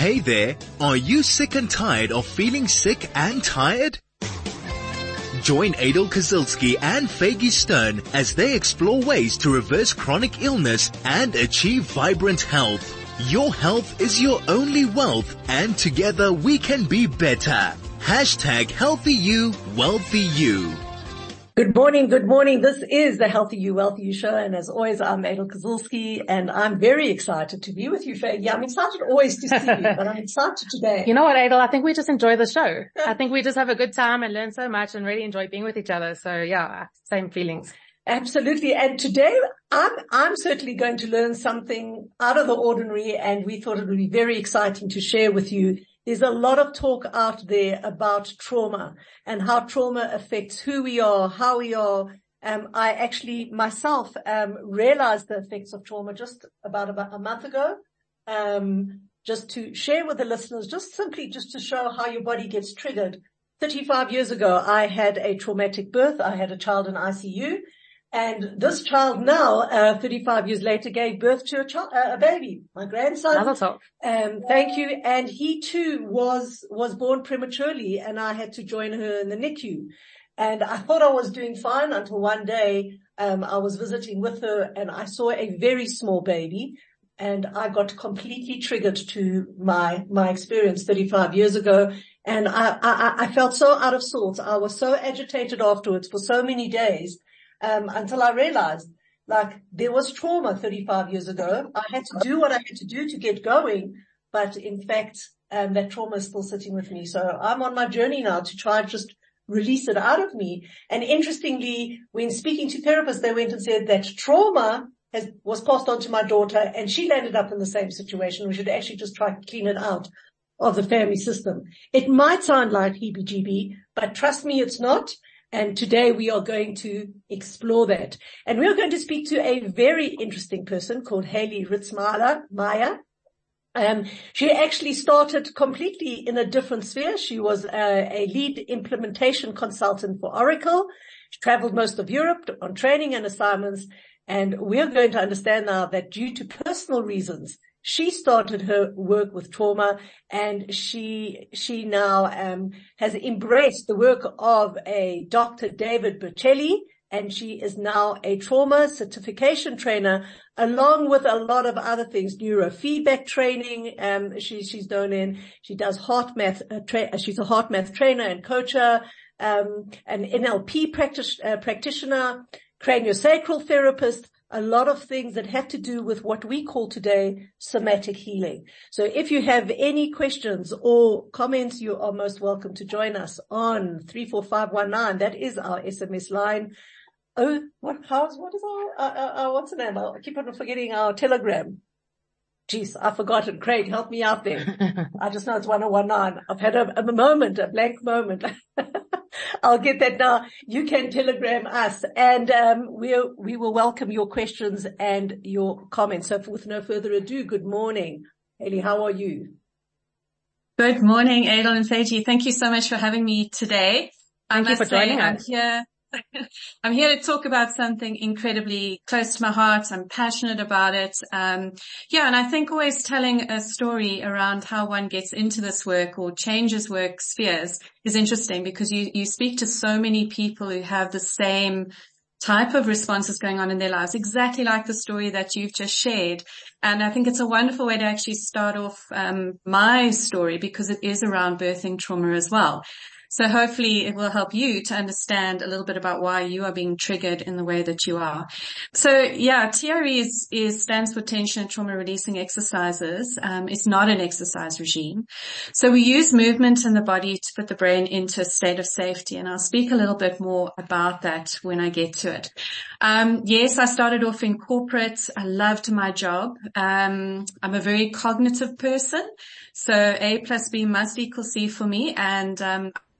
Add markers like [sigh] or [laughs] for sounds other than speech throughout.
Hey there, are you sick and tired of feeling sick and tired? Join Adel Kazilski and Faygie Stern as they explore ways to reverse chronic illness and achieve vibrant health. Your health is your only wealth and together we can be better. Hashtag healthy you, wealthy you. Good morning, good morning. This is the Healthy You, Wealthy You show. And as always, I'm Adel Kazilski and I'm very excited to be with you, Faye. Yeah, I'm excited always to see you, but I'm [laughs] excited today. You know what, Adel? I think we just enjoy the show. I think we just have a good time and learn so much and really enjoy being with each other. So yeah, same feelings. Absolutely. And today I'm, I'm certainly going to learn something out of the ordinary and we thought it would be very exciting to share with you there's a lot of talk out there about trauma and how trauma affects who we are, how we are. Um, I actually myself um, realized the effects of trauma just about, about a month ago. Um, just to share with the listeners, just simply just to show how your body gets triggered. 35 years ago, I had a traumatic birth. I had a child in ICU and this child now, uh, 35 years later, gave birth to a child, uh, a baby, my grandson. Um, thank you. And he too was, was born prematurely and I had to join her in the NICU. And I thought I was doing fine until one day, um, I was visiting with her and I saw a very small baby and I got completely triggered to my, my experience 35 years ago. And I, I, I felt so out of sorts. I was so agitated afterwards for so many days um, until I realized like there was trauma 35 years ago. I had to do what I had to do to get going, but in fact, um, that trauma is still sitting with me. So I'm on my journey now to try and just release it out of me. And interestingly, when speaking to therapists, they went and said that trauma has, was passed on to my daughter and she landed up in the same situation. We should actually just try to clean it out of the family system. It might sound like heebie-jeebie, but trust me, it's not. And today we are going to explore that. And we are going to speak to a very interesting person called Haley Ritzlmayer. Um, she actually started completely in a different sphere. She was a, a lead implementation consultant for Oracle. She traveled most of Europe on training and assignments. And we're going to understand now that due to personal reasons, she started her work with trauma and she, she now, um, has embraced the work of a Dr. David Berceli and she is now a trauma certification trainer along with a lot of other things, neurofeedback training. Um, she, she's known in, she does HeartMath, uh, tra- she's a heart math trainer and coacher, um, an NLP uh, practitioner, craniosacral therapist, a lot of things that have to do with what we call today somatic healing. So if you have any questions or comments, you are most welcome to join us on 34519. That is our SMS line. Oh, what, how's, what is our, uh, uh, uh, what's the name? I keep on forgetting our telegram. Jeez, I've forgotten. Craig, help me out there. [laughs] I just know it's 1019. I've had a, a moment, a blank moment. [laughs] I'll get that now. You can telegram us and, um, we'll, we will welcome your questions and your comments. So with no further ado, good morning. Haley, how are you? Good morning, Adel and Faygie. Thank you so much for having me today. Thank you for joining us. I'm here [laughs] I'm here to talk about something incredibly close to my heart. I'm passionate about it. Um, yeah, and I think always telling a story around how one gets into this work or changes work spheres is interesting because you, you speak to so many people who have the same type of responses going on in their lives, exactly like the story that you've just shared. And I think it's a wonderful way to actually start off um, my story because it is around birthing trauma as well. So hopefully it will help you to understand a little bit about why you are being triggered in the way that you are. So yeah, TRE is, is stands for tension and trauma releasing exercises. Um, it's not an exercise regime. So we use movement in the body to put the brain into a state of safety. And I'll speak a little bit more about that when I get to it. Um, yes, I started off in corporate. I loved my job. Um, I'm a very cognitive person. So A plus B must equal C for me. And,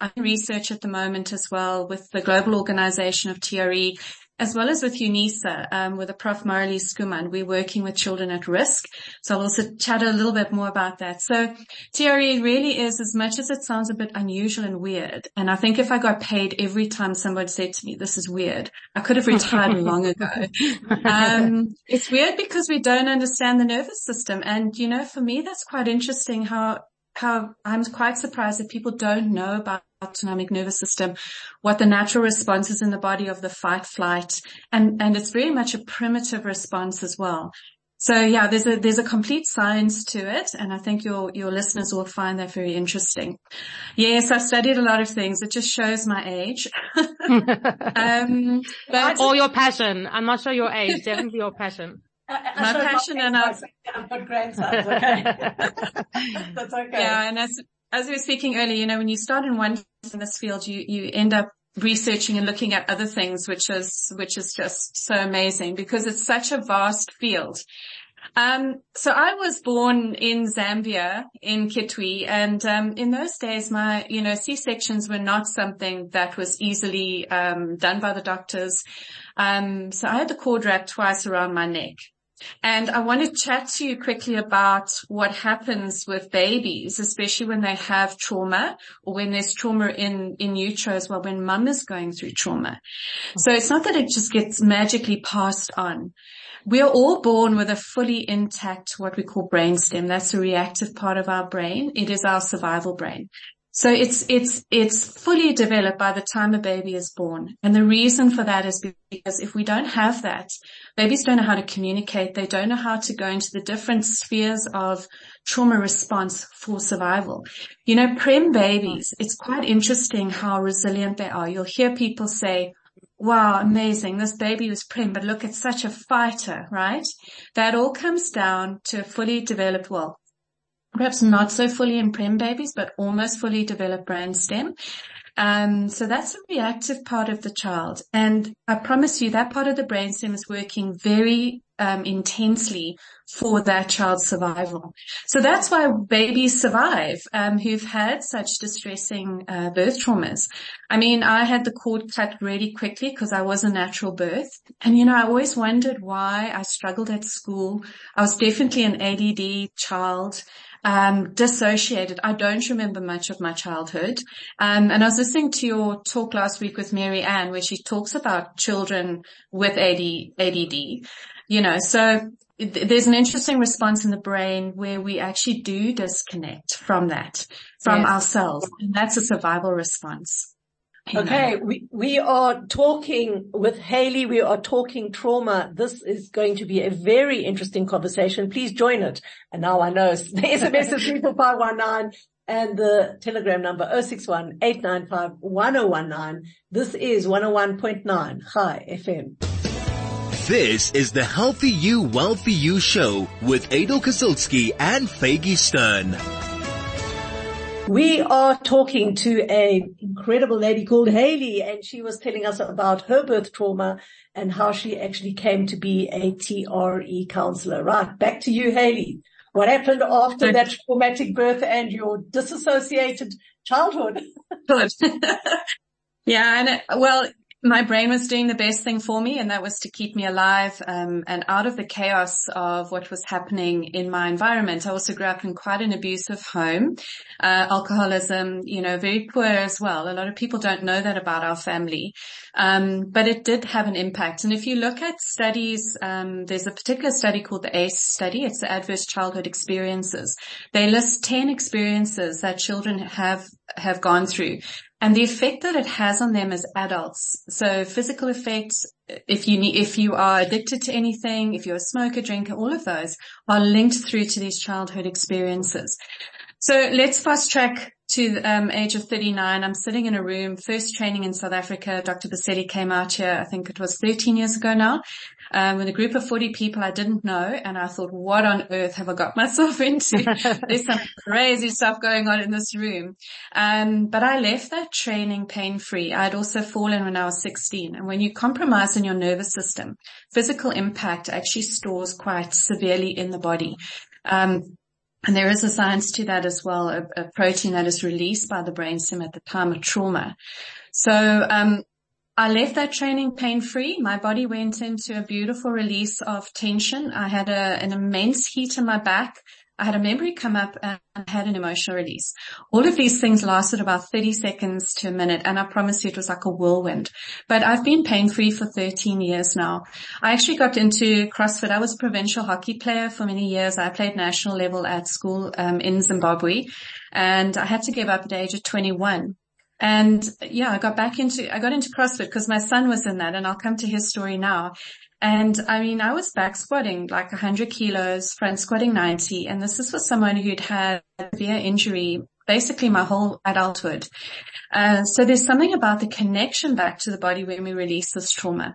I'm in research at the moment as well with the global organization of TRE as well as with UNISA, um, with the Prof. Marilee Skuman. We're working with children at risk. So I'll also chat a little bit more about that. So TRE really is, as much as it sounds a bit unusual and weird, and I think if I got paid every time somebody said to me, this is weird, I could have retired [laughs] long ago. Um, it's weird because we don't understand the nervous system. And, you know, for me, that's quite interesting how how I'm quite surprised that people don't know about autonomic nervous system, what the natural response is in the body of the fight flight. And, and it's very much a primitive response as well. So yeah, there's a, there's a complete science to it. And I think your, your listeners will find that very interesting. Yes, I've studied a lot of things. It just shows my age. [laughs] um, but or your passion. I'm not sure your age, definitely your passion. my passion and I've, I've got grandsons. Okay. [laughs] That's okay. Yeah. And as, as we were speaking earlier, you know, when you start in one in this field, you, you end up researching and looking at other things, which is, which is just so amazing because it's such a vast field. Um, so I was born in Zambia, in Kitwe, and um, in those days, my you know C-sections were not something that was easily um, done by the doctors. Um, so I had the cord wrapped twice around my neck. And I want to chat to you quickly about what happens with babies, especially when they have trauma or when there's trauma in, in utero as well, when mum is going through trauma. So it's not that it just gets magically passed on. We are all born with a fully intact, what we call brainstem. That's the reactive part of our brain. It is our survival brain. So it's, it's, it's fully developed by the time a baby is born. And the reason for that is because if we don't have that, babies don't know how to communicate. They don't know how to go into the different spheres of trauma response for survival. You know, prem babies, it's quite interesting how resilient they are. You'll hear people say, wow, amazing. This baby was prem, but look, it's such a fighter, right? That all comes down to a fully developed, well, perhaps not so fully in prem babies, but almost fully developed brainstem. Um, so that's the reactive part of the child. And I promise you that part of the brainstem is working very um, intensely for that child's survival. So that's why babies survive um, who've had such distressing uh, birth traumas. I mean, I had the cord cut really quickly because I was a natural birth. And you know, I always wondered why I struggled at school. I was definitely an ADD child um, dissociated. I don't remember much of my childhood. Um, and I was listening to your talk last week with Mary Ann where she talks about children with AD, ADD, you know, so there's an interesting response in the brain where we actually do disconnect from that, from yes. ourselves. And that's a survival response. Okay, we, we are talking with Haley. We are talking trauma. This is going to be a very interesting conversation. Please join it. And now I know [laughs] the SMS is 34519 and the telegram number 061 This is 101.9 Chai FM. This is the Healthy You, Wealthy You show with Adel Kazilsky and Faygie Stern. We are talking to a incredible lady called Haley and she was telling us about her birth trauma and how she actually came to be a TRE counselor. Right. Back to you, Haley. What happened after that traumatic birth and your disassociated childhood? Good. [laughs] yeah. And it, well, my brain was doing the best thing for me and that was to keep me alive um, and out of the chaos of what was happening in my environment. I also grew up in quite an abusive home, uh, alcoholism, you know, very poor as well. A lot of people don't know that about our family. Um, but it did have an impact. And if you look at studies, um, there's a particular study called the ACE study. It's the Adverse Childhood Experiences. They list 10 experiences that children have have gone through and the effect that it has on them as adults. So physical effects, if you need, if you are addicted to anything, if you're a smoker, drinker, all of those are linked through to these childhood experiences. So let's fast track to um, age of 39. I'm sitting in a room, first training in South Africa. Dr. Berceli came out here, I think it was 13 years ago now, um, with a group of 40 people I didn't know. And I thought, what on earth have I got [laughs] myself into? There's some [laughs] crazy stuff going on in this room. Um, but I left that training pain free. I'd also fallen when I was 16. And when you compromise in your nervous system, physical impact actually stores quite severely in the body. Um, and there is a science to that as well, a, a protein that is released by the brainstem at the time of trauma. So, um, I left that training pain free. My body went into a beautiful release of tension. I had a, an immense heat in my back. I had a memory come up and I had an emotional release. All of these things lasted about 30 seconds to a minute and I promise you it was like a whirlwind. But I've been pain free for 13 years now. I actually got into CrossFit. I was a provincial hockey player for many years. I played national level at school um, in Zimbabwe and I had to give up at the age of 21. And yeah, I got back into, I got into CrossFit because my son was in that and I'll come to his story now. And I mean, I was back squatting like 100 kilos, front squatting 90. And this is for someone who'd had severe injury basically my whole adulthood. Uh, so there's something about the connection back to the body when we release this trauma.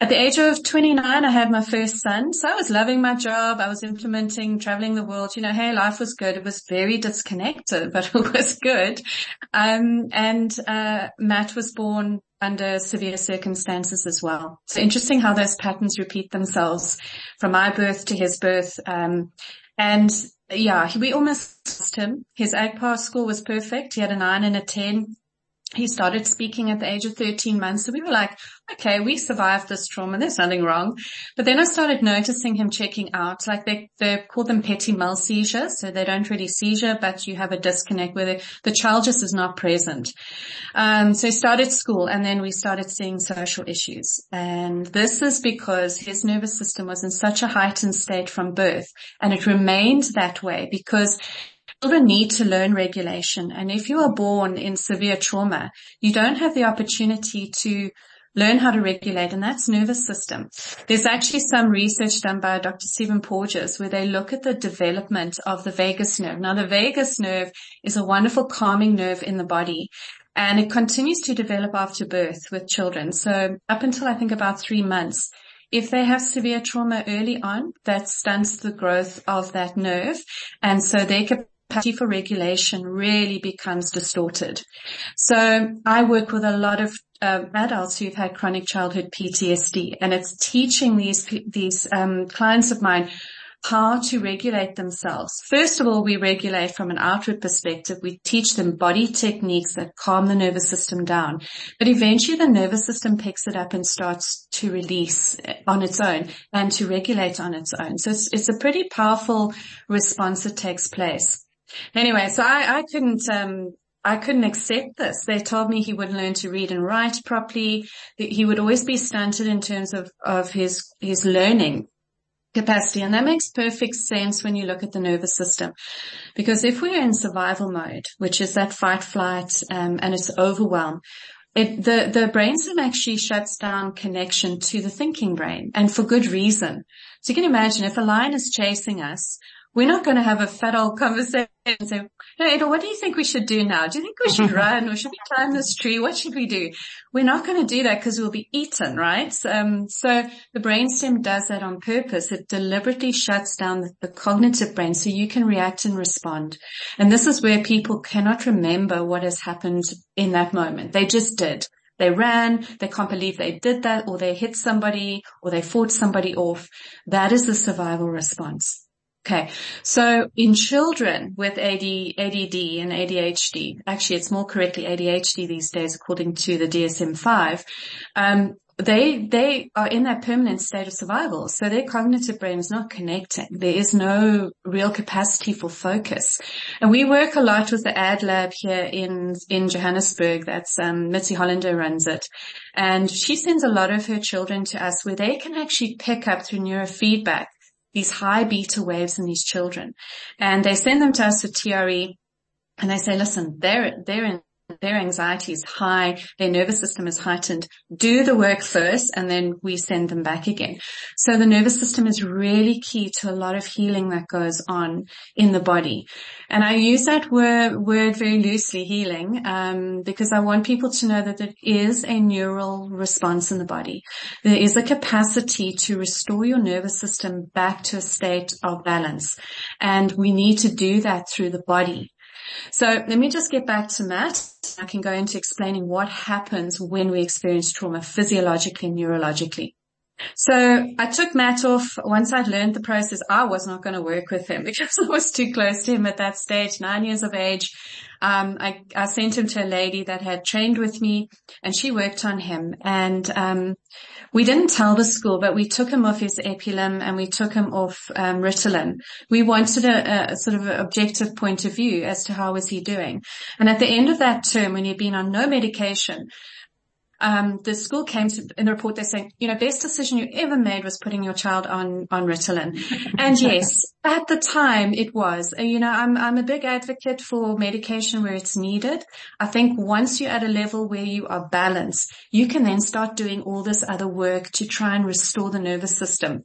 At the age of 29, I had my first son. So I was loving my job. I was implementing, traveling the world. You know, hey, life was good. It was very disconnected, [laughs] but it was good. Um, and, uh, Matt was born under severe circumstances as well. So interesting how those patterns repeat themselves from my birth to his birth. Um, and yeah, we almost lost him. His Apgar score was perfect. He had a nine and a 10 he started speaking at the age of 13 months. So we were like, okay, we survived this trauma. There's nothing wrong. But then I started noticing him checking out, like they, they call them petit mal seizures. So they don't really seizure, but you have a disconnect where the, the child just is not present. Um, so he started school and then we started seeing social issues. And this is because his nervous system was in such a heightened state from birth and it remained that way because Children need to learn regulation. And if you are born in severe trauma, you don't have the opportunity to learn how to regulate and that's nervous system. There's actually some research done by Dr. Stephen Porges where they look at the development of the vagus nerve. Now the vagus nerve is a wonderful calming nerve in the body and it continues to develop after birth with children. So up until I think about three months, if they have severe trauma early on, that stunts the growth of that nerve. And so they can capacity for regulation really becomes distorted. So I work with a lot of uh, adults who've had chronic childhood PTSD and it's teaching these, these um, clients of mine how to regulate themselves. First of all, we regulate from an outward perspective. We teach them body techniques that calm the nervous system down. But eventually the nervous system picks it up and starts to release on its own and to regulate on its own. So it's, it's a pretty powerful response that takes place. Anyway, so I, I couldn't, um, I couldn't accept this. They told me he wouldn't learn to read and write properly. He would always be stunted in terms of, of his, his learning capacity. And that makes perfect sense when you look at the nervous system. Because if we're in survival mode, which is that fight flight, um, and it's overwhelm, it, the, the brainstem actually shuts down connection to the thinking brain and for good reason. So you can imagine if a lion is chasing us, we're not going to have a fat old [laughs] conversation and say, no, Eda, what do you think we should do now? Do you think we should [laughs] run or should we climb this tree? What should we do? We're not going to do that because we'll be eaten, right? Um, so the brainstem does that on purpose. It deliberately shuts down the, the cognitive brain so you can react and respond. And this is where people cannot remember what has happened in that moment. They just did. They ran, they can't believe they did that, or they hit somebody, or they fought somebody off. That is the survival response. Okay. So in children with AD, ADD and ADHD, actually it's more correctly ADHD these days according to the DSM-5, um, they, they are in that permanent state of survival. So their cognitive brain is not connecting. There is no real capacity for focus. And we work a lot with the ad lab here in, in Johannesburg. That's, um, Mitzi Hollander runs it. And she sends a lot of her children to us where they can actually pick up through neurofeedback these high beta waves in these children. And they send them to us for TRE and they say, listen, they're, they're in their anxiety is high, their nervous system is heightened, do the work first and then we send them back again. So the nervous system is really key to a lot of healing that goes on in the body. And I use that word, word very loosely, healing, um, because I want people to know that there is a neural response in the body. There is a capacity to restore your nervous system back to a state of balance. And we need to do that through the body. So let me just get back to Matt. I can go into explaining what happens when we experience trauma physiologically and neurologically. So I took Matt off once I'd learned the process. I was not going to work with him [laughs] because I was too close to him at that stage, nine years of age. Um, I, I sent him to a lady that had trained with me and she worked on him and, um, we didn't tell the school, but we took him off his Epilim and we took him off, um, Ritalin. We wanted a, a sort of objective point of view as to how was he doing. And at the end of that term, when he'd been on no medication, um, the school came to, in the report, they're saying, you know, best decision you ever made was putting your child on, on Ritalin. and [laughs] yes, at the time it was, uh, you know, I'm, I'm a big advocate for medication where it's needed. I think once you're at a level where you are balanced, you can then start doing all this other work to try and restore the nervous system.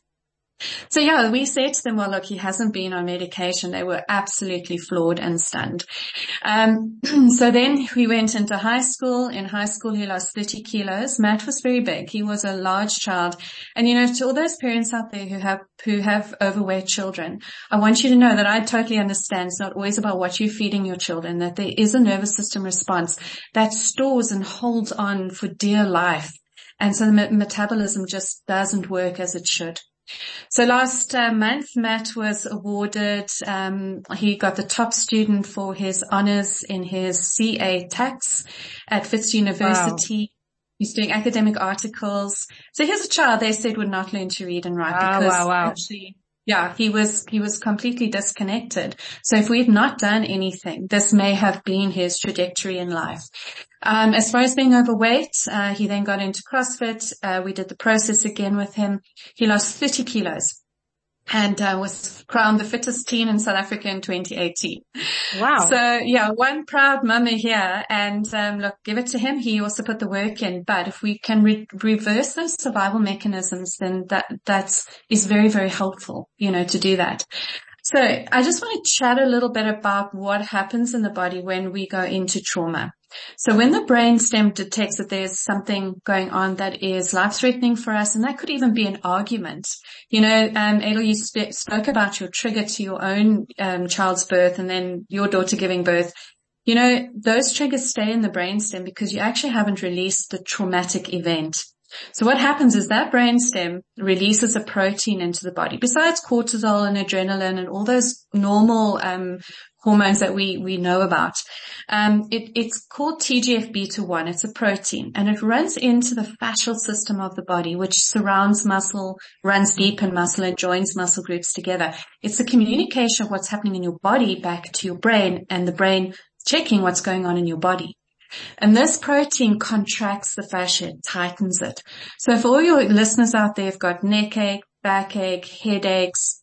So yeah, we said to them, well, look, he hasn't been on medication. They were absolutely floored and stunned. Um, [clears throat] so then we went into high school. In high school, he lost 30 kilos. Matt was very big. He was a large child. And you know, to all those parents out there who have, who have overweight children, I want you to know that I totally understand it's not always about what you're feeding your children, that there is a nervous system response that stores and holds on for dear life. And so the metabolism just doesn't work as it should. So last uh, month, Matt was awarded, um, he got the top student for his honors in his CA tax at Wits University. Wow. He's doing academic articles. So here's a child they said would not learn to read and write wow, because wow, wow. actually yeah, he was, he was completely disconnected. So if we had not done anything, this may have been his trajectory in life. Um, as far as being overweight, uh, he then got into CrossFit. Uh, we did the process again with him. He lost 30 kilos and uh, was crowned the fittest teen in South Africa in 2018. Wow. So yeah, one proud mama here and um, look, give it to him. He also put the work in, but if we can re- reverse those survival mechanisms, then that, that's, is very, very helpful, you know, to do that. So I just want to chat a little bit about what happens in the body when we go into trauma. So when the brain stem detects that there's something going on that is life threatening for us, and that could even be an argument. You know, um, Adel, you sp- spoke about your trigger to your own um, child's birth and then your daughter giving birth. You know, those triggers stay in the brainstem because you actually haven't released the traumatic event. So what happens is that brainstem releases a protein into the body besides cortisol and adrenaline and all those normal um, hormones that we, we know about. Um, it, it's called TGF-beta1. It's a protein and it runs into the fascial system of the body, which surrounds muscle, runs deep in muscle and joins muscle groups together. It's a communication of what's happening in your body back to your brain and the brain checking what's going on in your body. And this protein contracts the fascia, tightens it. So if all your listeners out there have got neck ache, backache, headaches,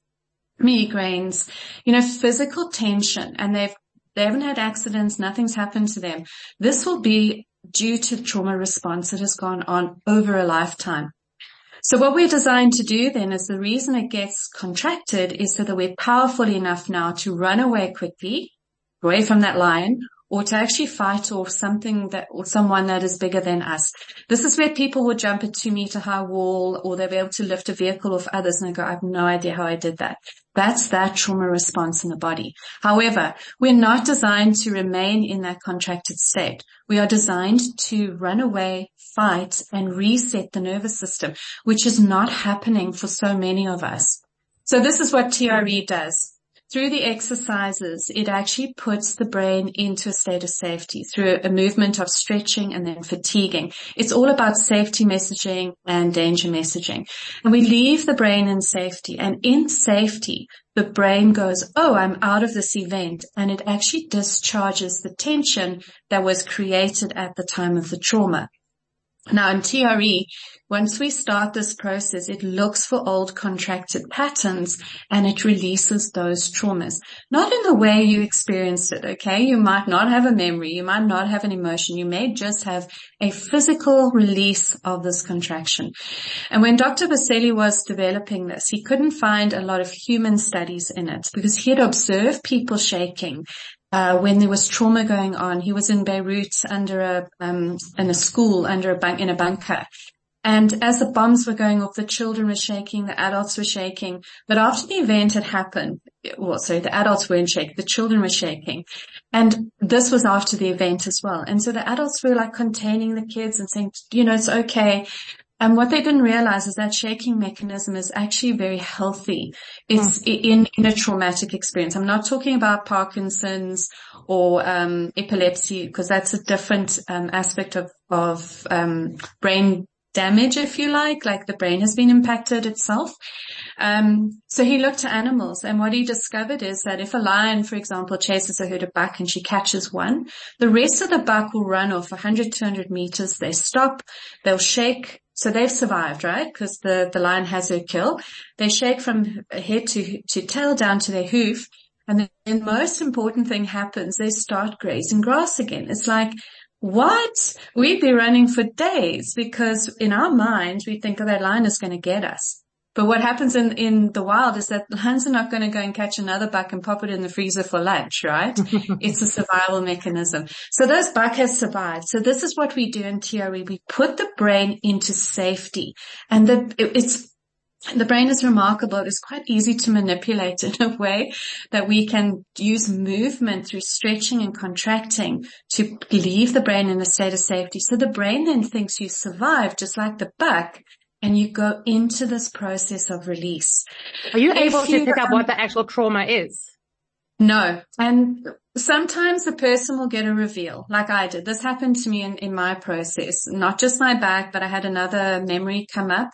migraines, you know, physical tension and they've, they haven't had accidents, nothing's happened to them. This will be due to trauma response that has gone on over a lifetime. So what we're designed to do then is the reason it gets contracted is so that we're powerful enough now to run away quickly, away from that lion, or to actually fight off something that, or someone that is bigger than us. This is where people would jump a two meter high wall or they'll be able to lift a vehicle off others and they go, I have no idea how I did that. That's that trauma response in the body. However, we're not designed to remain in that contracted state. We are designed to run away, fight and reset the nervous system, which is not happening for so many of us. So this is what TRE does through the exercises, it actually puts the brain into a state of safety through a movement of stretching and then fatiguing. It's all about safety messaging and danger messaging. And we leave the brain in safety and in safety, the brain goes, oh, I'm out of this event. And it actually discharges the tension that was created at the time of the trauma. Now in TRE, once we start this process, it looks for old contracted patterns and it releases those traumas. Not in the way you experienced it, okay? You might not have a memory. You might not have an emotion. You may just have a physical release of this contraction. And when Dr. Berceli was developing this, he couldn't find a lot of human studies in it because he had observed people shaking uh, when there was trauma going on. He was in Beirut under a, um, in a school under a bank in a bunker. And as the bombs were going off, the children were shaking, the adults were shaking. But after the event had happened, well, sorry, the adults weren't shaking, the children were shaking. And this was after the event as well. And so the adults were like containing the kids and saying, you know, it's okay. And what they didn't realize is that shaking mechanism is actually very healthy. It's mm. in, in a traumatic experience. I'm not talking about Parkinson's or um, epilepsy because that's a different um, aspect of, of um, brain damage, if you like, like the brain has been impacted itself. Um, so he looked at animals and what he discovered is that if a lion, for example, chases a herd of buck and she catches one, the rest of the buck will run off 100, 200 meters. They stop, they'll shake. So they've survived, right? Because the, the lion has her kill. They shake from head to, to tail down to their hoof. And the most important thing happens. They start grazing grass again. It's like what? We'd be running for days because in our minds we think, oh, that lion is going to get us. But what happens in, in the wild is that lions are not going to go and catch another buck and pop it in the freezer for lunch, right? [laughs] it's a survival mechanism. So those buck has survived. So this is what we do in TRE. We put the brain into safety and the, it's the brain is remarkable. It's quite easy to manipulate in a way that we can use movement through stretching and contracting to leave the brain in a state of safety. So the brain then thinks you survived just like the buck and you go into this process of release. Are you able to pick up what the actual trauma is? No. And sometimes the person will get a reveal like I did. This happened to me in, in my process, not just my back, but I had another memory come up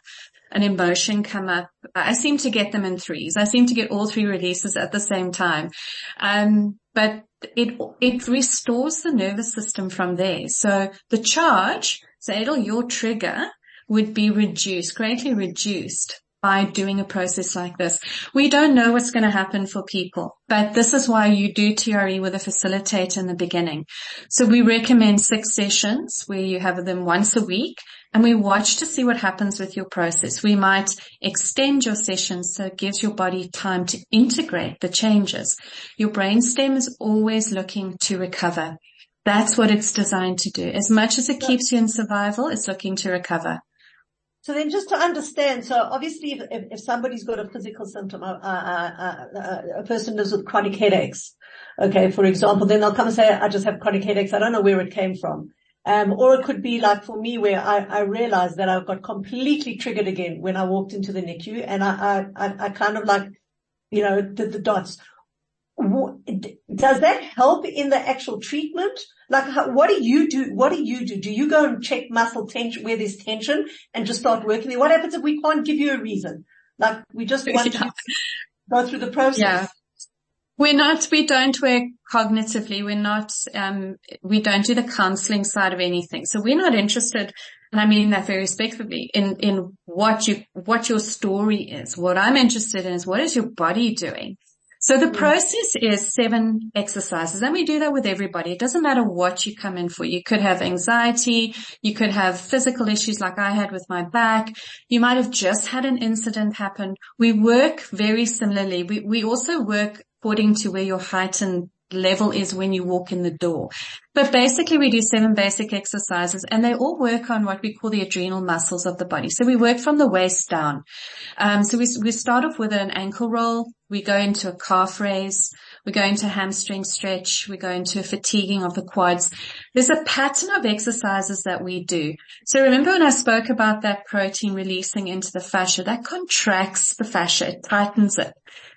an emotion come up. I seem to get them in threes. I seem to get all three releases at the same time. Um, but it, it restores the nervous system from there. So the charge, so it'll, your trigger would be reduced, greatly reduced by doing a process like this. We don't know what's going to happen for people, but this is why you do TRE with a facilitator in the beginning. So we recommend six sessions where you have them once a week and we watch to see what happens with your process. We might extend your sessions so it gives your body time to integrate the changes. Your brainstem is always looking to recover. That's what it's designed to do. As much as it keeps you in survival, it's looking to recover. So then just to understand, so obviously if, if, if somebody's got a physical symptom, uh, uh, uh, a person lives with chronic headaches, okay, for example, then they'll come and say, I just have chronic headaches. I don't know where it came from. Um, or it could be like for me where I, I realized that I got completely triggered again when I walked into the NICU and I, I, I kind of like, you know, did the dots. Does that help in the actual treatment? Like, how, what do you do? What do you do? Do you go and check muscle tension where there's tension and just start working there? What happens if we can't give you a reason? Like, we just [laughs] want yeah. to go through the process. Yeah. We're not, we don't work cognitively. We're not, um, we don't do the counseling side of anything. So we're not interested, and I mean that very respectfully, in, in what you, what your story is. What I'm interested in is what is your body doing? So the mm. process is seven exercises and we do that with everybody. It doesn't matter what you come in for. You could have anxiety. You could have physical issues like I had with my back. You might have just had an incident happen. We work very similarly. We, we also work according to where your heightened level is when you walk in the door. But basically we do seven basic exercises and they all work on what we call the adrenal muscles of the body. So we work from the waist down. Um, so we, we start off with an ankle roll. We go into a calf raise. We go into hamstring stretch. We go into fatiguing of the quads. There's a pattern of exercises that we do. So remember when I spoke about that protein releasing into the fascia, that contracts the fascia, it tightens it.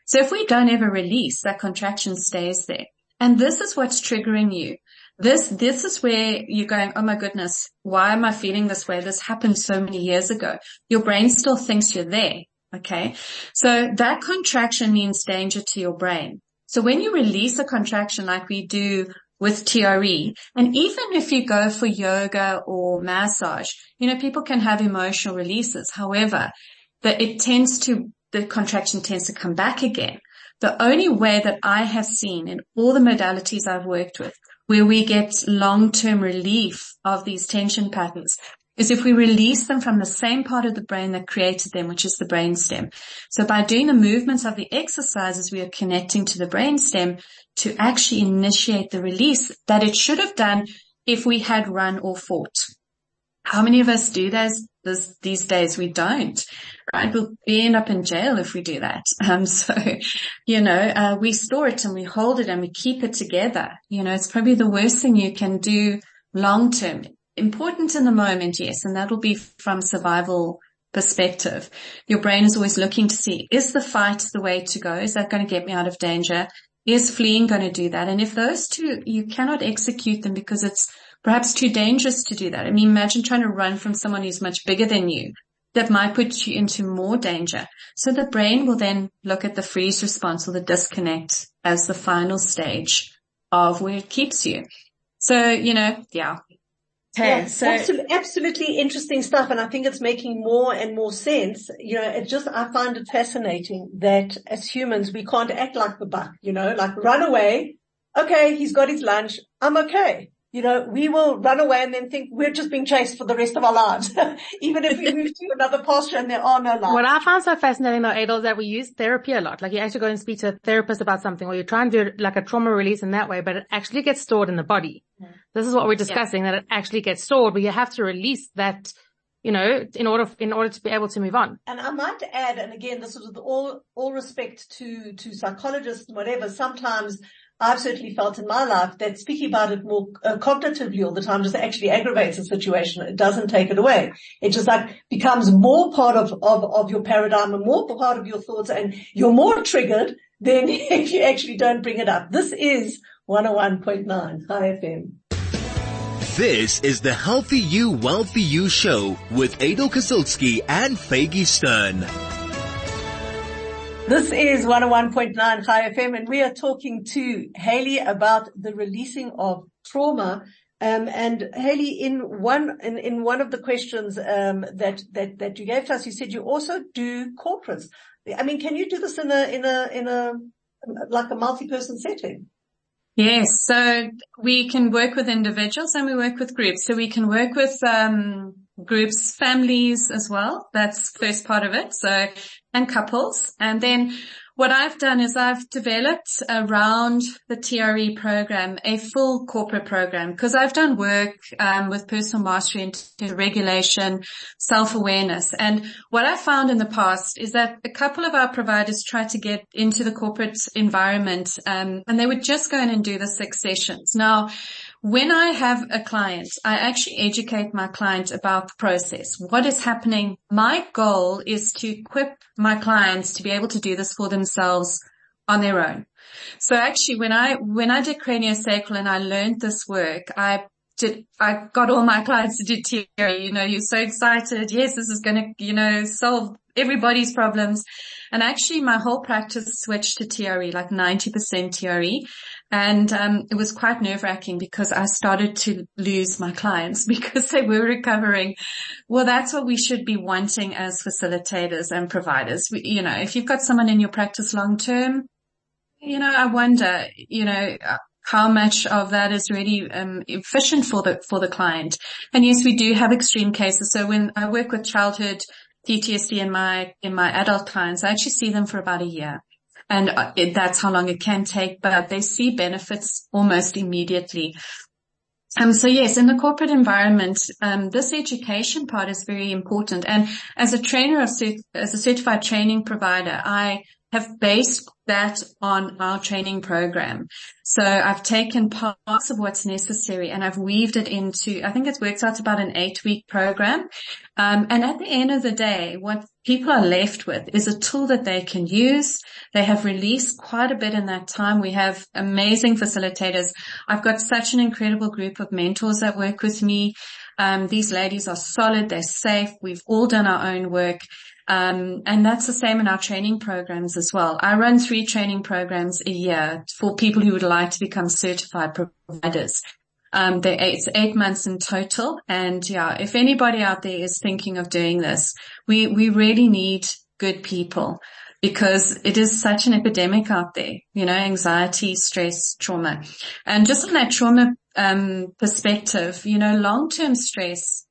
So if we don't ever release, that contraction stays there. And this is what's triggering you. This, this is where you're going, oh my goodness, why am I feeling this way? This happened so many years ago. Your brain still thinks you're there. Okay. So that contraction means danger to your brain. So when you release a contraction like we do with TRE, and even if you go for yoga or massage, you know, people can have emotional releases. However, that it tends to, the contraction tends to come back again. The only way that I have seen in all the modalities I've worked with where we get long-term relief of these tension patterns is if we release them from the same part of the brain that created them, which is the brain stem. So by doing the movements of the exercises, we are connecting to the brain stem to actually initiate the release that it should have done if we had run or fought. How many of us do those this, these days? We don't, right? We'll end up in jail if we do that. [laughs] Um, so, you know, uh, we store it and we hold it and we keep it together. You know, it's probably the worst thing you can do long term important in the moment, yes, and that'll be from survival perspective. Your brain is always looking to see, is the fight the way to go? Is that going to get me out of danger? Is fleeing going to do that? And if those two, you cannot execute them because it's perhaps too dangerous to do that. I mean, imagine trying to run from someone who's much bigger than you. That might put you into more danger. So the brain will then look at the freeze response or the disconnect as the final stage of where it keeps you. So, you know, yeah, Okay, yeah, so absolutely, absolutely interesting stuff, and I think it's making more and more sense. You know, it just I find it fascinating that as humans we can't act like the buck. You know, like run away. Okay, he's got his lunch. I'm okay you know, we will run away and then think we're just being chased for the rest of our lives. [laughs] Even if we move to another pasture and there are no lives. What I found so fascinating though, Adel, is that we use therapy a lot. Like you actually go and speak to a therapist about something or you try and do like a trauma release in that way, but it actually gets stored in the body. Mm. This is what we're discussing, yeah. that it actually gets stored, but you have to release that you know, in order, in order to be able to move on. And I might add, and again, this is with all, all respect to, to psychologists and whatever, sometimes I've certainly felt in my life that speaking about it more uh, cognitively all the time just actually aggravates the situation. It doesn't take it away. It just like becomes more part of, of, of your paradigm and more part of your thoughts and you're more triggered than [laughs] if you actually don't bring it up. This is 101.9 Chai FM. This is the Healthy You, Wealthy You show with Adel Kazilsky and Faygie Stern. This is 101.9 Chai FM and we are talking to Haley about the releasing of trauma. Um, and Haley, in one, in, in one of the questions, um, that, that, that you gave to us, you said you also do corporates. I mean, can you do this in a, in a, in a, like a multi-person setting? Yes. So we can work with individuals and we work with groups. So we can work with, um, groups, families as well. That's first part of it. So, and couples. And then what I've done is I've developed around the TRE program a full corporate program because I've done work um, with personal mastery into regulation, self-awareness. And what I found in the past is that a couple of our providers tried to get into the corporate environment um, and they would just go in and do the six sessions. Now, when I have a client, I actually educate my client about the process. What is happening? My goal is to equip my clients to be able to do this for themselves on their own. So actually when I, when I did craniosacral and I learned this work, I did, I got all my clients to do TRE, you know, you're so excited. Yes, this is going to, you know, solve everybody's problems. And actually my whole practice switched to TRE, like 90% TRE. And um, it was quite nerve wracking because I started to lose my clients [laughs] because they were recovering. Well, that's what we should be wanting as facilitators and providers. We, you know, if you've got someone in your practice long term, you know, I wonder, you know, how much of that is really um, efficient for the for the client. And yes, we do have extreme cases. So when I work with childhood PTSD in my in my adult clients, I actually see them for about a year and uh, that's how long it can take, but they see benefits almost immediately. Um, so yes, in the corporate environment, um, this education part is very important. And as a trainer, of, as a certified training provider, I have based that on our training program. So I've taken parts of what's necessary and I've weaved it into, I think it's works out about an eight week program. Um, and at the end of the day, what people are left with is a tool that they can use. They have released quite a bit in that time. We have amazing facilitators. I've got such an incredible group of mentors that work with me. Um, these ladies are solid. They're safe. We've all done our own work. Um, and that's the same in our training programs as well. I run three training programs a year for people who would like to become certified providers. Um, it's eight months in total. And yeah, if anybody out there is thinking of doing this, we, we really need good people because it is such an epidemic out there, you know, anxiety, stress, trauma. And just on that trauma, um, perspective, you know, long-term stress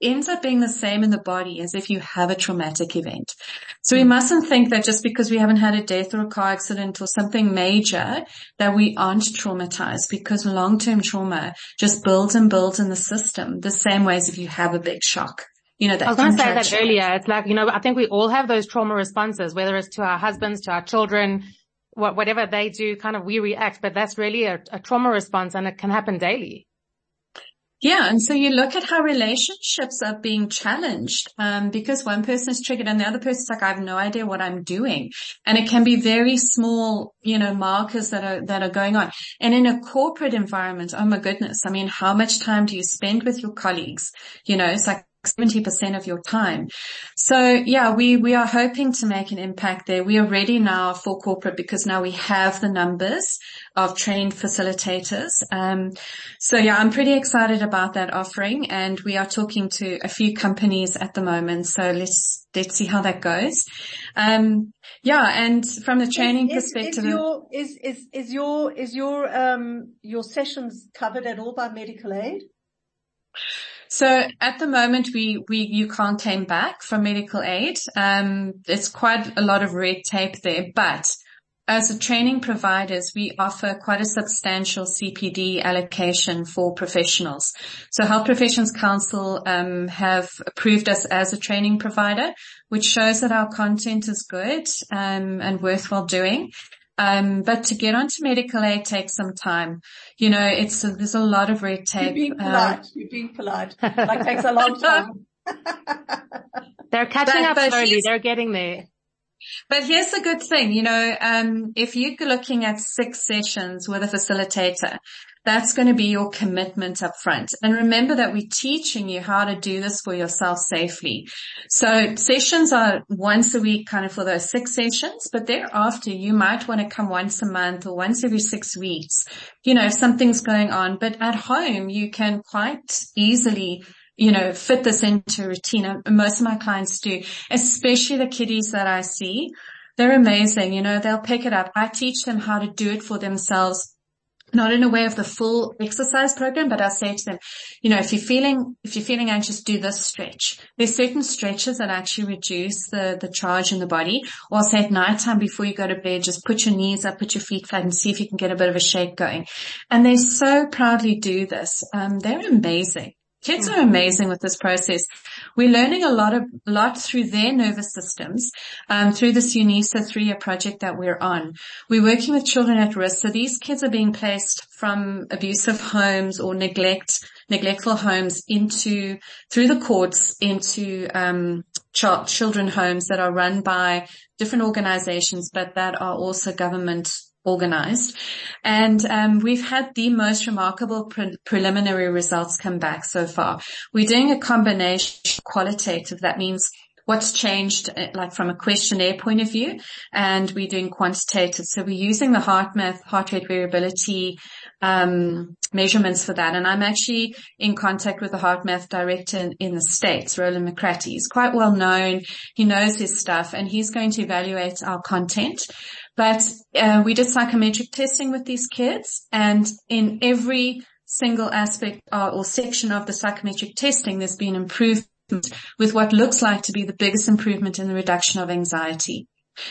ends up being the same in the body as if you have a traumatic event. So we mustn't think that just because we haven't had a death or a car accident or something major that we aren't traumatized because long-term trauma just builds and builds in the system the same way as if you have a big shock. You know, that I was going to say that earlier. It's like, you know, I think we all have those trauma responses, whether it's to our husbands, to our children, whatever they do, kind of we react, but that's really a, a trauma response and it can happen daily. Yeah. And so you look at how relationships are being challenged, um, because one person is triggered and the other person's like, I have no idea what I'm doing. And it can be very small, you know, markers that are, that are going on. And in a corporate environment, oh my goodness. I mean, how much time do you spend with your colleagues? You know, it's like 70% of your time. So yeah, we, we are hoping to make an impact there. We are ready now for corporate because now we have the numbers of trained facilitators. Um, so yeah, I'm pretty excited about that offering and we are talking to a few companies at the moment. So let's, let's see how that goes. Um, yeah. And from the training is, perspective, is, your, is, is, is your, is your, um, your sessions covered at all by medical aid? So at the moment, we, we, you can't claim back from medical aid. Um, it's quite a lot of red tape there, but as a training providers, we offer quite a substantial CPD allocation for professionals. So Health Professions Council um, have approved us as a training provider, which shows that our content is good um, and worthwhile doing. Um, but to get onto medical aid takes some time. You know, it's, there's a lot of red tape. You're being polite. Um, You're being polite. Like takes a long [laughs] time. They're catching but, up but slowly. They're getting there. But here's the good thing, you know, um, if you're looking at six sessions with a facilitator, that's going to be your commitment up front. And remember that we're teaching you how to do this for yourself safely. So sessions are once a week kind of for those six sessions, but thereafter you might want to come once a month or once every six weeks, you know, if something's going on, but at home you can quite easily you know, fit this into routine. Most of my clients do, especially the kiddies that I see. They're amazing. You know, they'll pick it up. I teach them how to do it for themselves not in a way of the full exercise program, but I say to them, you know, if you're feeling, if you're feeling anxious, do this stretch. There's certain stretches that actually reduce the, the charge in the body. Or say at night time before you go to bed, just put your knees up, put your feet flat and see if you can get a bit of a shake going. And they so proudly do this. Um, they're amazing. Kids are amazing with this process. We're learning a lot of, lot through their nervous systems, um, through this UNISA three-year project that we're on. We're working with children at risk. So these kids are being placed from abusive homes or neglect, neglectful homes into, through the courts into, um, ch- children homes that are run by different organizations, but that are also government organized. And um, we've had the most remarkable pre- preliminary results come back so far. We're doing a combination qualitative. That means what's changed uh, like from a questionnaire point of view and we're doing quantitative. So we're using the HeartMath, heart rate variability, um, measurements for that. And I'm actually in contact with the HeartMath director in, in the States, Rollin McCraty. He's quite well known. He knows his stuff and he's going to evaluate our content. But uh, we did psychometric testing with these kids and in every single aspect or section of the psychometric testing, there's been improvement with what looks like to be the biggest improvement in the reduction of anxiety.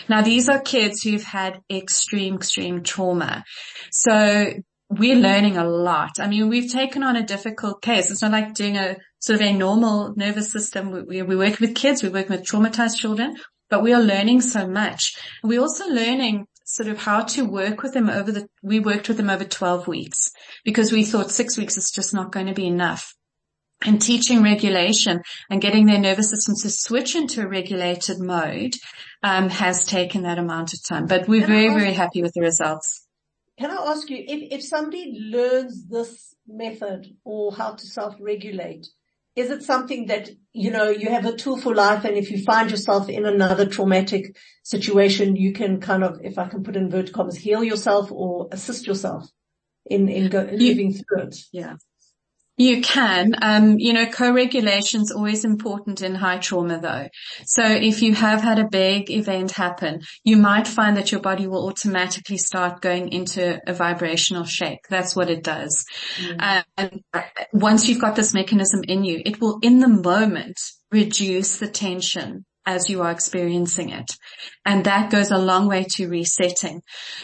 Now these are kids who've had extreme, extreme trauma. So we're learning a lot. I mean, we've taken on a difficult case. It's not like doing a sort of a normal nervous system. We, we work with kids, we work with traumatized children but we are learning so much. We're also learning sort of how to work with them over the, we worked with them over 12 weeks because we thought six weeks is just not going to be enough. And teaching regulation and getting their nervous system to switch into a regulated mode um, has taken that amount of time. But we're very, very happy with the results. Can I ask you, if, if somebody learns this method or how to self-regulate, is it something that, you know, you have a tool for life and if you find yourself in another traumatic situation, you can kind of, if I can put in inverted commas, heal yourself or assist yourself in, in go, living through it? Yeah. You can. Um, you know, co-regulation is always important in high trauma though. So if you have had a big event happen, you might find that your body will automatically start going into a vibrational shake. That's what it does. Mm. and once you've got this mechanism in you, it will in the moment reduce the tension as you are experiencing it. And that goes a long way to resetting.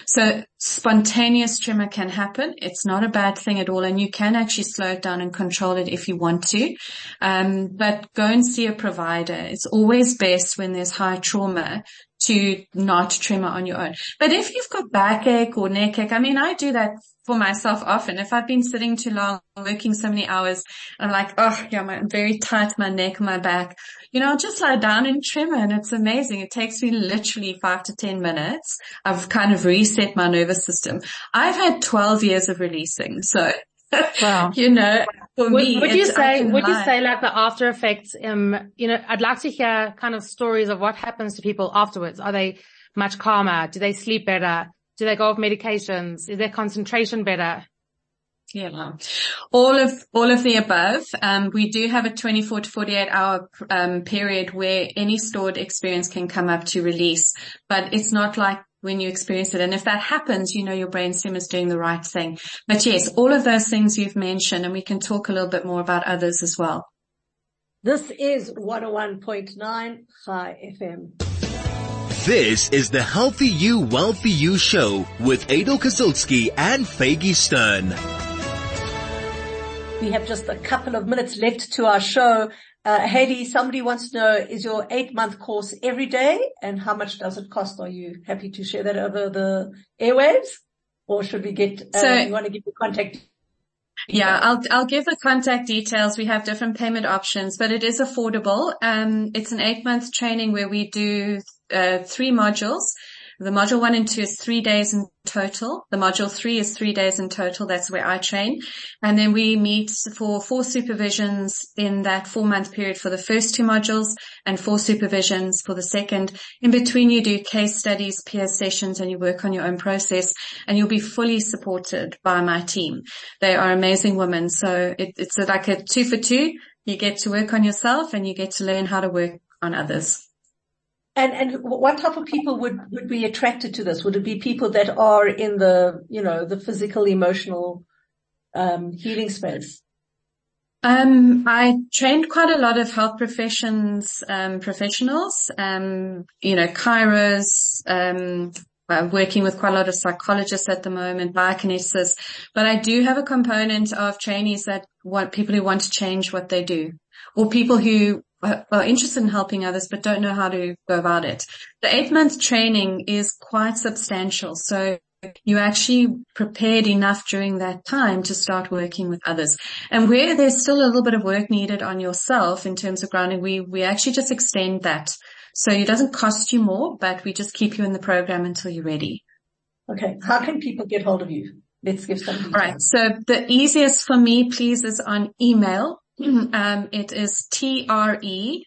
So spontaneous tremor can happen. It's not a bad thing at all. And you can actually slow it down and control it if you want to. Um, but go and see a provider. It's always best when there's high trauma to not tremor on your own. But if you've got backache or neck ache, I mean, I do that for myself often. If I've been sitting too long, working so many hours, I'm like, oh yeah, I'm very tight, my neck, my back. You know, I'll just lie down and tremor and it's amazing. It takes me literally five to 10 minutes. I've kind of reset my nervous system. I've had 12 years of releasing. So, wow. [laughs] you know, for would, me, would you say, would lie. you say like the after effects, um, you know, I'd like to hear kind of stories of what happens to people afterwards. Are they much calmer? Do they sleep better? Do they go off medications? Is their concentration better? Yeah, all of all of the above. Um, we do have a 24 to 48 hour um, period where any stored experience can come up to release, but it's not like when you experience it. And if that happens, you know your brainstem is doing the right thing. But yes, all of those things you've mentioned, and we can talk a little bit more about others as well. This is 101.9 Chai FM. This is the Healthy You, Wealthy You show with Adel Kazilsky and Faygie Stern. We have just a couple of minutes left to our show. Uh, Haley, somebody wants to know, is your eight month course every day and how much does it cost? Are you happy to share that over the airwaves or should we get, uh, so, you want to give the contact yeah, I'll, I'll give the contact details. We have different payment options, but it is affordable. Um, it's an eight month training where we do, uh, three modules. The module one and two is three days in total. The module three is three days in total. That's where I train. And then we meet for four supervisions in that four month period for the first two modules and four supervisions for the second. In between you do case studies, peer sessions and you work on your own process and you'll be fully supported by my team. They are amazing women. So it, it's like a two for two. You get to work on yourself and you get to learn how to work on others. And, and what type of people would, would be attracted to this? Would it be people that are in the, you know, the physical, emotional, um, healing space? Um, I trained quite a lot of health professions, um, professionals, um, you know, chiros, um, I'm working with quite a lot of psychologists at the moment, biokineticists, but I do have a component of trainees that want people who want to change what they do or people who are interested in helping others but don't know how to go about it. The eight month training is quite substantial. So you actually prepared enough during that time to start working with others. And where there's still a little bit of work needed on yourself in terms of grounding, we, we actually just extend that. So it doesn't cost you more, but we just keep you in the program until you're ready. Okay. How can people get hold of you? Let's give some details. All right. So the easiest for me, please, is on email. Um, it is T-R-E-J-H-B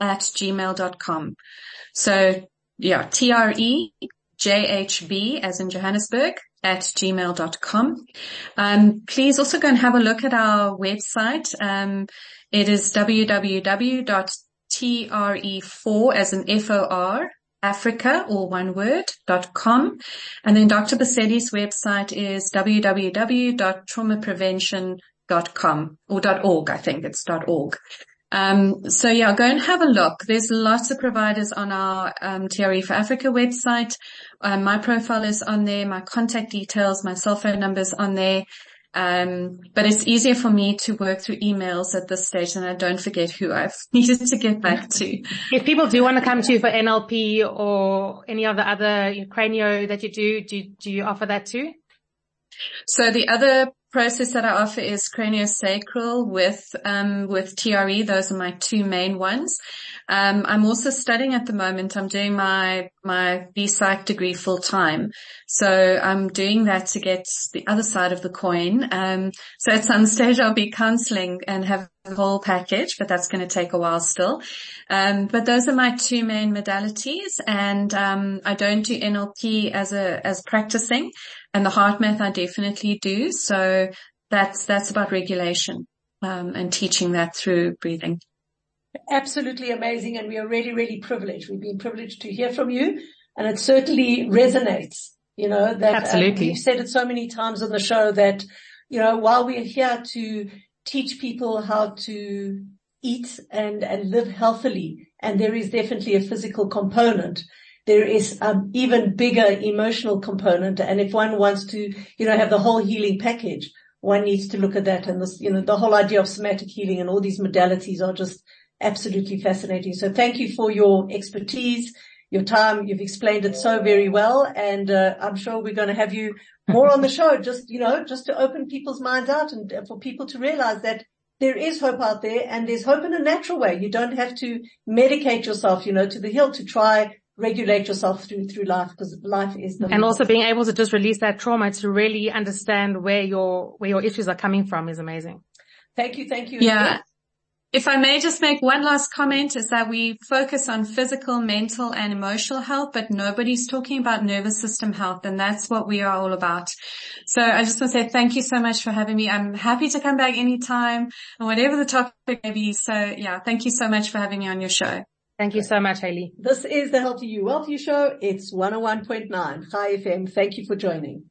at gmail.com. So yeah, T-R-E-J-H-B as in Johannesburg at gmail.com. Um, please also go and have a look at our website. Um, it is www.tre4 as an F-O-R Africa, all one word, dot com. And then Dr. Berceli's website is www.traumaprevention.com or dot .org, I think it's dot .org. Um, so yeah, go and have a look. There's lots of providers on our um, TRE for Africa website. Um, my profile is on there, my contact details, my cell phone numbers on there. Um, but it's easier for me to work through emails at this stage and I don't forget who I've [laughs] needed to get back to. If people do want to come to you for NLP or any of the other cranio that you do, do, do you offer that too? So the other process that I offer is craniosacral with, um, with TRE. Those are my two main ones. Um, I'm also studying at the moment. I'm doing my, my BPsych degree full time. So I'm doing that to get the other side of the coin. Um, so at some stage I'll be counseling and have the whole package, but that's going to take a while still. Um, but those are my two main modalities and, um, I don't do NLP as a, as practicing and the HeartMath I definitely do. So that's, that's about regulation, um, and teaching that through breathing. Absolutely amazing. And we are really, really privileged. We've been privileged to hear from you and it certainly resonates, you know, that um, Absolutely. Um, you've said it so many times on the show that, you know, while we're here to teach people how to eat and, and live healthily, and there is definitely a physical component, there is an even bigger emotional component. And if one wants to, you know, have the whole healing package, one needs to look at that. And this, you know, the whole idea of somatic healing and all these modalities are just absolutely fascinating. So thank you for your expertise, your time. You've explained it so very well. And, uh, I'm sure we're going to have you more on the [laughs] show, just, you know, just to open people's minds out and for people to realize that there is hope out there and there's hope in a natural way. You don't have to medicate yourself, you know, to the hill to try regulate yourself through, through life because life is the And also being able to just release that trauma to really understand where your, where your issues are coming from is amazing. Thank you. Thank you. Yeah. If I may just make one last comment is that we focus on physical, mental and emotional health, but nobody's talking about nervous system health and that's what we are all about. So I just want to say thank you so much for having me. I'm happy to come back anytime and whatever the topic may be. So yeah, thank you so much for having me on your show. Thank you so much, Haley. This is the Healthy You Wealthy Show. It's 101.9 Chai FM. Thank you for joining.